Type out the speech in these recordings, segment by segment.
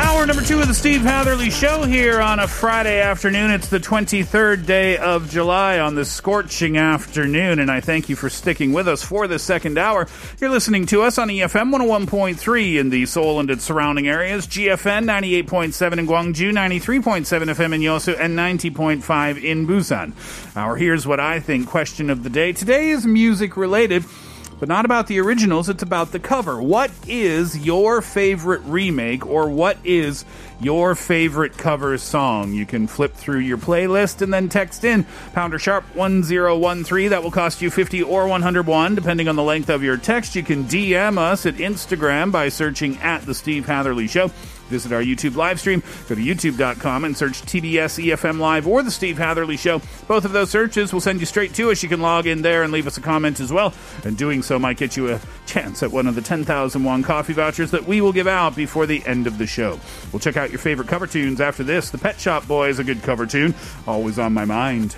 Hour number two of the Steve Hatherley Show here on a Friday afternoon. It's the 23rd day of July on this scorching afternoon, and I thank you for sticking with us for the second hour. You're listening to us on EFM 101.3 in the Seoul and its surrounding areas, GFN 98.7 in Gwangju, 93.7 FM in Yosu, and 90.5 in Busan. Our Here's What I Think question of the day. Today is music related but not about the originals, it's about the cover. What is your favorite remake or what is your favorite cover song? You can flip through your playlist and then text in pounder sharp 1013. That will cost you 50 or 101 depending on the length of your text. You can DM us at Instagram by searching at the Steve Hatherley Show. Visit our YouTube live stream. Go to youtube.com and search TBS EFM Live or The Steve Hatherley Show. Both of those searches will send you straight to us. You can log in there and leave us a comment as well. And doing so might get you a chance at one of the 10,000 won coffee vouchers that we will give out before the end of the show. We'll check out your favorite cover tunes after this. The Pet Shop Boys, a good cover tune. Always on my mind.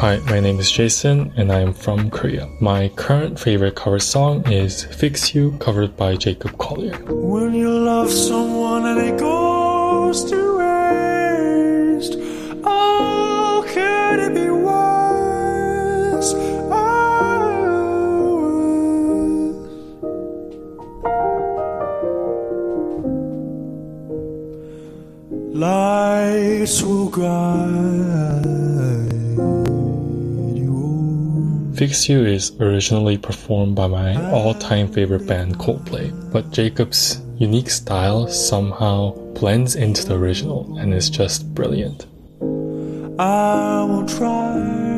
Hi, my name is Jason and I am from Korea. My current favorite cover song is Fix You, covered by Jacob Collier. When you love someone and it goes to Lights will guide you. Fix You is originally performed by my all-time favorite band Coldplay, but Jacob's unique style somehow blends into the original and is just brilliant. I will try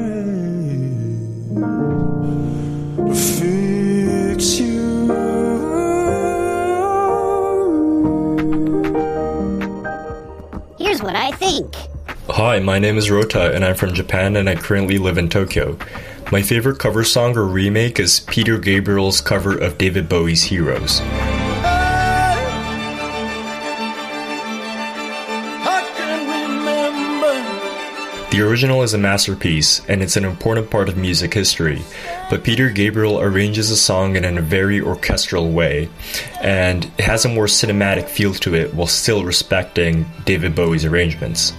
think. Hi, my name is Rota and I'm from Japan and I currently live in Tokyo. My favorite cover song or remake is Peter Gabriel's cover of David Bowie's Heroes. The original is a masterpiece, and it's an important part of music history. But Peter Gabriel arranges the song in a very orchestral way, and it has a more cinematic feel to it while still respecting David Bowie's arrangements.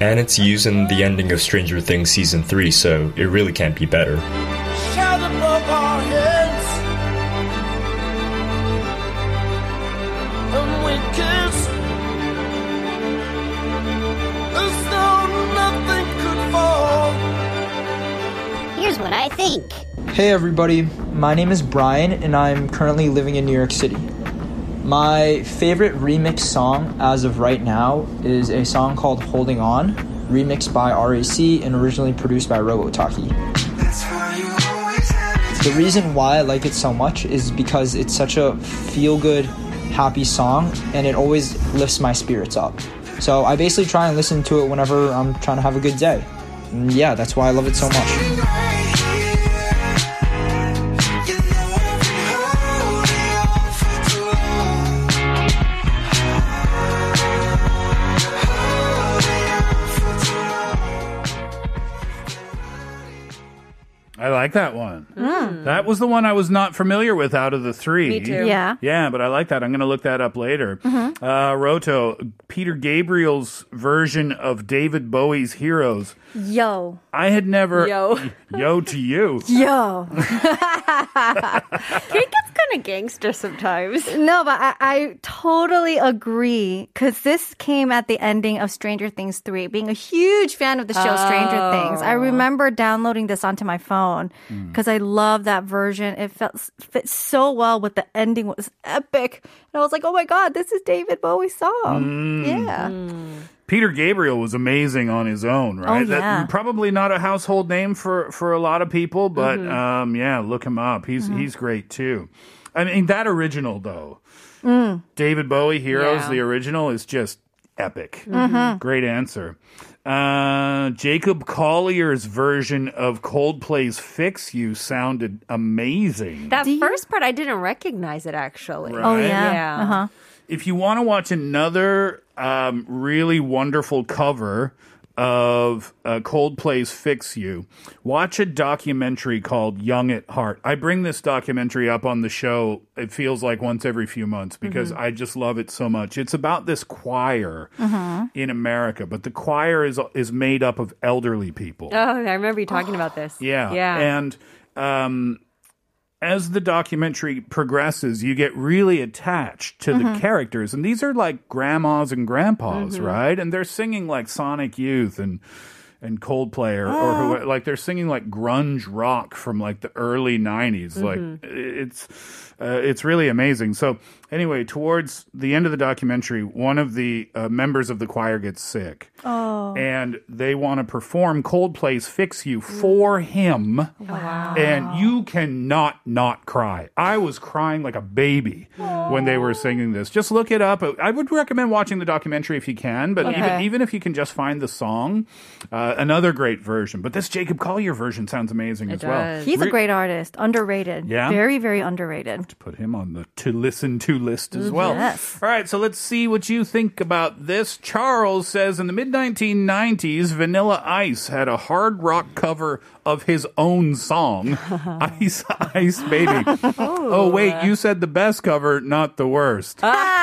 And it's used in the ending of Stranger Things Season 3, so it really can't be better. I think. Hey everybody, my name is Brian and I'm currently living in New York City. My favorite remix song as of right now is a song called Holding On, remixed by RAC and originally produced by Robotaki. The reason why I like it so much is because it's such a feel good, happy song and it always lifts my spirits up. So I basically try and listen to it whenever I'm trying to have a good day. And yeah, that's why I love it so much. Like that one. Mm. That was the one I was not familiar with out of the three. Me too. Yeah. Yeah, but I like that. I'm going to look that up later. Mhm. Uh, Roto, Peter Gabriel's version of David Bowie's Heroes. Yo. I had never. Yo. Yo to you. Yo. He gets kind of gangster sometimes. No, but I, I totally agree because this came at the ending of Stranger Things 3. Being a huge fan of the show Stranger Oh. Things, I remember downloading this onto my phone because I love that version. It felt fit so well with the ending was epic. And I was like, oh my God, this is David Bowie's song. Mm. Yeah. Peter Gabriel was amazing on his own, right? Oh, yeah. probably not a household name for, for a lot of people, but Mhm. um, yeah, look him up. He's Mhm. he's great too. I mean, that original though, Mm. David Bowie Heroes, Yeah. the original is just epic. Mhm. Great answer. Uh, Jacob Collier's version of Coldplay's "Fix You" sounded amazing. That first part, I didn't recognize it actually. Right? Oh, yeah. Yeah. Uh-huh. If you want to watch another um, really wonderful cover of uh, Coldplay's Fix You, watch a documentary called Young at Heart. I bring this documentary up on the show, it feels like once every few months because Mm-hmm. I just love it so much. It's about this choir Mhm. in America, but the choir is, is made up of elderly people. Oh, I remember you talking about this. Yeah. Yeah. And um, as the documentary progresses, you get really attached to the Mhm. characters. And these are like grandmas and grandpas, Mhm. right? And they're singing like Sonic Youth and and Coldplay or, or who, like they're singing like grunge rock from like the early 90s like Mhm. it's uh, it's really amazing so anyway towards the end of the documentary one of the uh, members of the choir gets sick Oh. and they want to perform Coldplay's "Fix You" for him. Wow. And you cannot not cry. I was crying like a baby when they were singing this. Just look it up. I would recommend watching the documentary if you can, but even even if you can just find the song, uh, another great version. But this Jacob Collier version sounds amazing as well. He's a great artist, underrated. Yeah? Very, very underrated. To put him on the to listen to list as well. Yes. All right, so let's see what you think about this. Charles says in the mid 1990s, Vanilla Ice had a hard rock cover of his own song, Ice Ice Baby. oh, wait, you said the best cover, not the worst. Ah.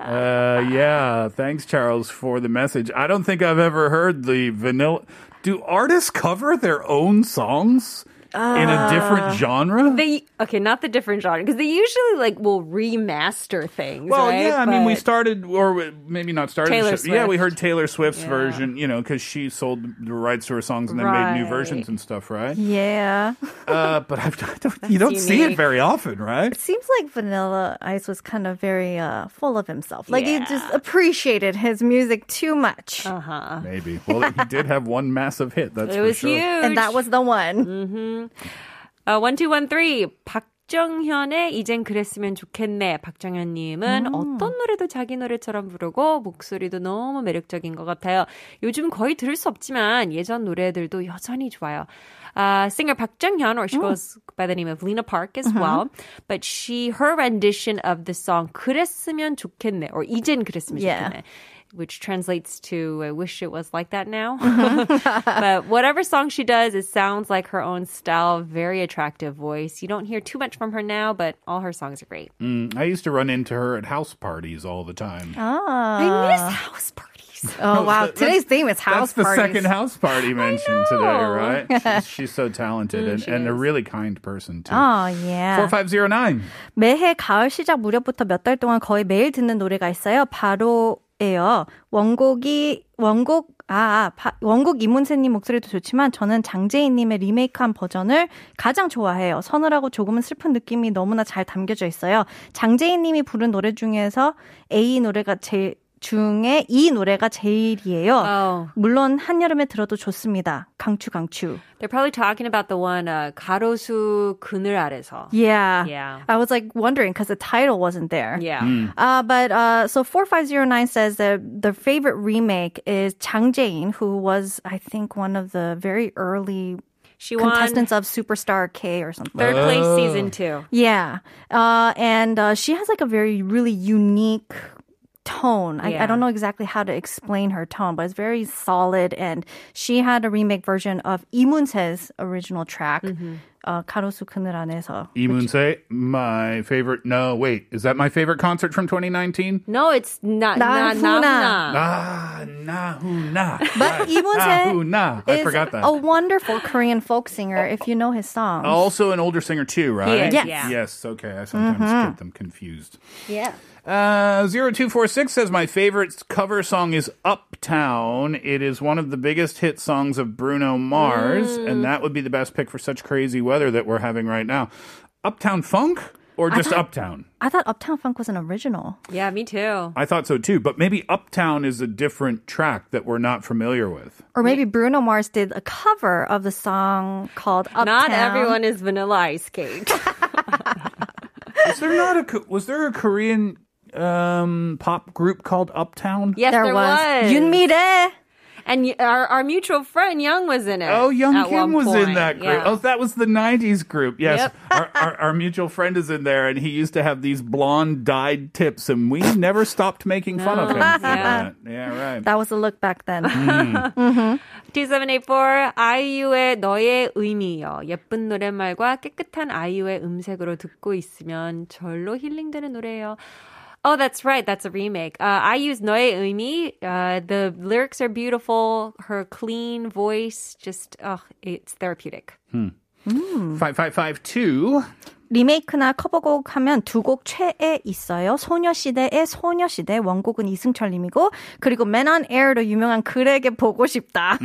Uh, yeah, thanks, Charles, for the message. I don't think I've ever heard the vanilla. Do artists cover their own songs in a different Uh, genre? They okay, not the different genre because they usually like will remaster things. Well, right? yeah, I mean, we started, or maybe not started. Taylor the show- Yeah, we heard Taylor Swift's Yeah. version, you know, because she sold the rights to her songs and then made new versions and stuff, right? Yeah. Uh, but I've, I don't, you don't see it very often, right? It seems like Vanilla Ice was kind of very uh, full of himself. Like he just appreciated his music too much. Uh huh. Maybe. Well, he did have one massive hit. That's It for was sure. huge. And that was the one. Mm-hmm. Uh, 1213 박정현의 이젠 그랬으면 좋겠네. 박정현 님은 어떤 노래도 자기 노래처럼 부르고 목소리도 너무 매력적인 것 같아요. 요즘 거의 들을 수 없지만 예전 노래들도 여전히 좋아요. Uh, singer Park or she goes by the name of Lena Park as well, but she her rendition of the song "그랬으면 좋겠네" or "이젠 그랬으면 Yeah. 좋겠네." which translates to I wish it was like that now. but whatever song she does, it sounds like her own style, very attractive voice. You don't hear too much from her now, but all her songs are great. Mm, I used to run into her at house parties all the time. Ah. I miss house parties. Oh, wow. That- Today's that's- theme is house That's the parties. second house party mentioned today, right? She's, she's so talented Mm, and, she and a is. really kind person, too. Oh, yeah. 4509. 매해 가을 시작 무렵부터 몇 달 동안 거의 매일 듣는 노래가 있어요. 바로 예요. 원곡이 원곡 아, 아 바- 원곡 이문세님 목소리도 좋지만 저는 장재인님의 리메이크한 버전을 가장 좋아해요. 서늘하고 조금은 슬픈 느낌이 너무나 잘 담겨져 있어요. 장재인님이 부른 노래 중에서 A 노래가 제일 중에 이 노래가 제일이에요. Oh. 물론 한여름에 들어도 좋습니다. 강추 강추. They're probably talking about the one uh, 가로수 그늘 아래서. Yeah. Yeah. I was like wondering because the title wasn't there. Yeah. Uh, but uh, so 4509 says that the favorite remake is Chang Jae-in, who was, I think, one of the very early She won contestants of Superstar K or something. third place Oh. season two. Yeah. Uh, and uh, she has like a very, really unique tone. I, I Yeah. don't know exactly how to explain her tone, but it's very solid. And she had a remake version of Lee Moon-se's original track. 어, 가로수 그늘 안에서. 이문세, my favorite. No, wait, is that my favorite concert from 2019? No, it's not. 나훈아. 나훈아. Ah, Nahuna. But 이문세 Nahuna. I is forgot that. a wonderful Korean folk singer if you know his songs. Also an older singer too, right? is, Yes. yeah. Yes. Okay. I sometimes Mm-hmm. get them confused. Yeah. Uh, 0246 says my favorite cover song is Uptown. It is one of the biggest hit songs of Bruno Mars, Mm. and that would be the best pick for such crazy weather that we're having right now. Uptown Funk or just thought- Uptown? I thought Uptown Funk was an original. Yeah, me too. I thought so too, but maybe Uptown is a different track that we're not familiar with. Or maybe Bruno Mars did a cover of the song called Uptown. Not everyone is Vanilla Ice Cake. Was there not a was there a Korean um, pop group called Uptown? yes, there, there, was. was. 윤미래. And y- our, our mutual friend Young was in it. Oh, Young at Kim one was in point. that group. Yeah. Oh, that was the '90s group. Yes, Yep. our, our, our mutual friend is in there, and he used to have these blonde dyed tips, and we never stopped making fun of him. For Yeah. that. Yeah, right. That was the look back then. Mm. 2784 아이유의 너의 의미요. 예쁜 노랫말과 깨끗한 아이유의 음색으로 듣고 있으면 절로 힐링되는 노래예요. Oh, that's right. That's a remake. Uh, IU Noe Umi. Uh, the lyrics are beautiful. Her clean voice, just, oh, it's therapeutic. Hmm. Mm. 5552. 리메이크나 커버곡 하면 두 곡 최애 있어요. 소녀시대의 소녀시대 원곡은 이승철 님이고 그리고 Man on Air로 유명한 그에게 보고 싶다.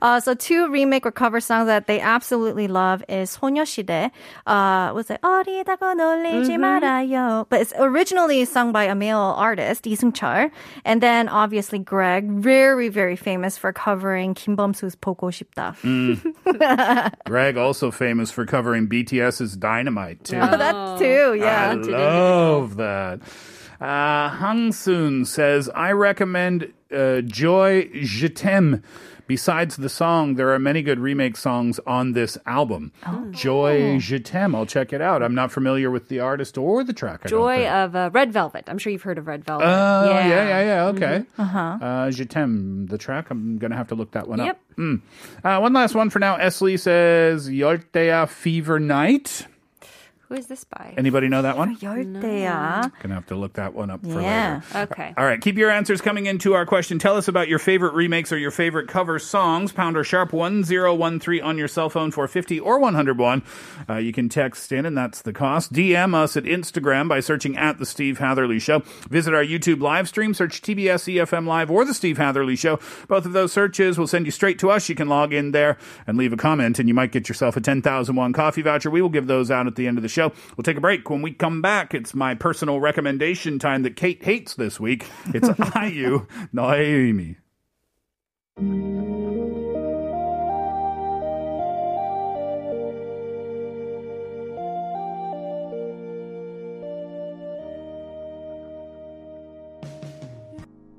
uh, so two remake or cover songs that they absolutely love is 소녀시대. Uh, was it 어리다고 놀리지 말아요. But it's originally sung by a male artist, 이승철. And then obviously Greg, very, very famous for covering 김범수's 보고 싶다. Greg also famous for covering BTS's Dynamite too. Oh, that too, yeah. I love that. Uh, Hang Soon says, I recommend uh, Joy Je t'aime. Besides the song, there are many good remake songs on this album. Oh. Joy Je t'aime. I'll check it out. I'm not familiar with the artist or the track. I don't Joy think. of uh, Red Velvet. I'm sure you've heard of Red Velvet. Oh, yeah, yeah, yeah. Okay. Uh-huh. Uh, Je t'aime, the track. I'm going to have to look that one Yep. up. Mm. Uh, one last one for now. Esley says, Yortea Fever Night. Who is this by? Anybody know that one? 열대야. Gonna have to look that one up for Yeah. later. Okay. All right, keep your answers coming into our question. Tell us about your favorite remakes or your favorite cover songs. Pound or sharp 1013 on your cell phone for 50 or 101. Uh, you can text in, and that's the cost. DM us at Instagram by searching at The Steve Hatherley Show. Visit our YouTube live stream, search TBS EFM Live or The Steve Hatherley Show. Both of those searches will send you straight to us. You can log in there and leave a comment, and you might get yourself a 10,001 coffee voucher. We will give those out at the end of the show. show. We'll take a break. When we come back, it's my personal recommendation time that Kate hates this week. It's IU Noemi.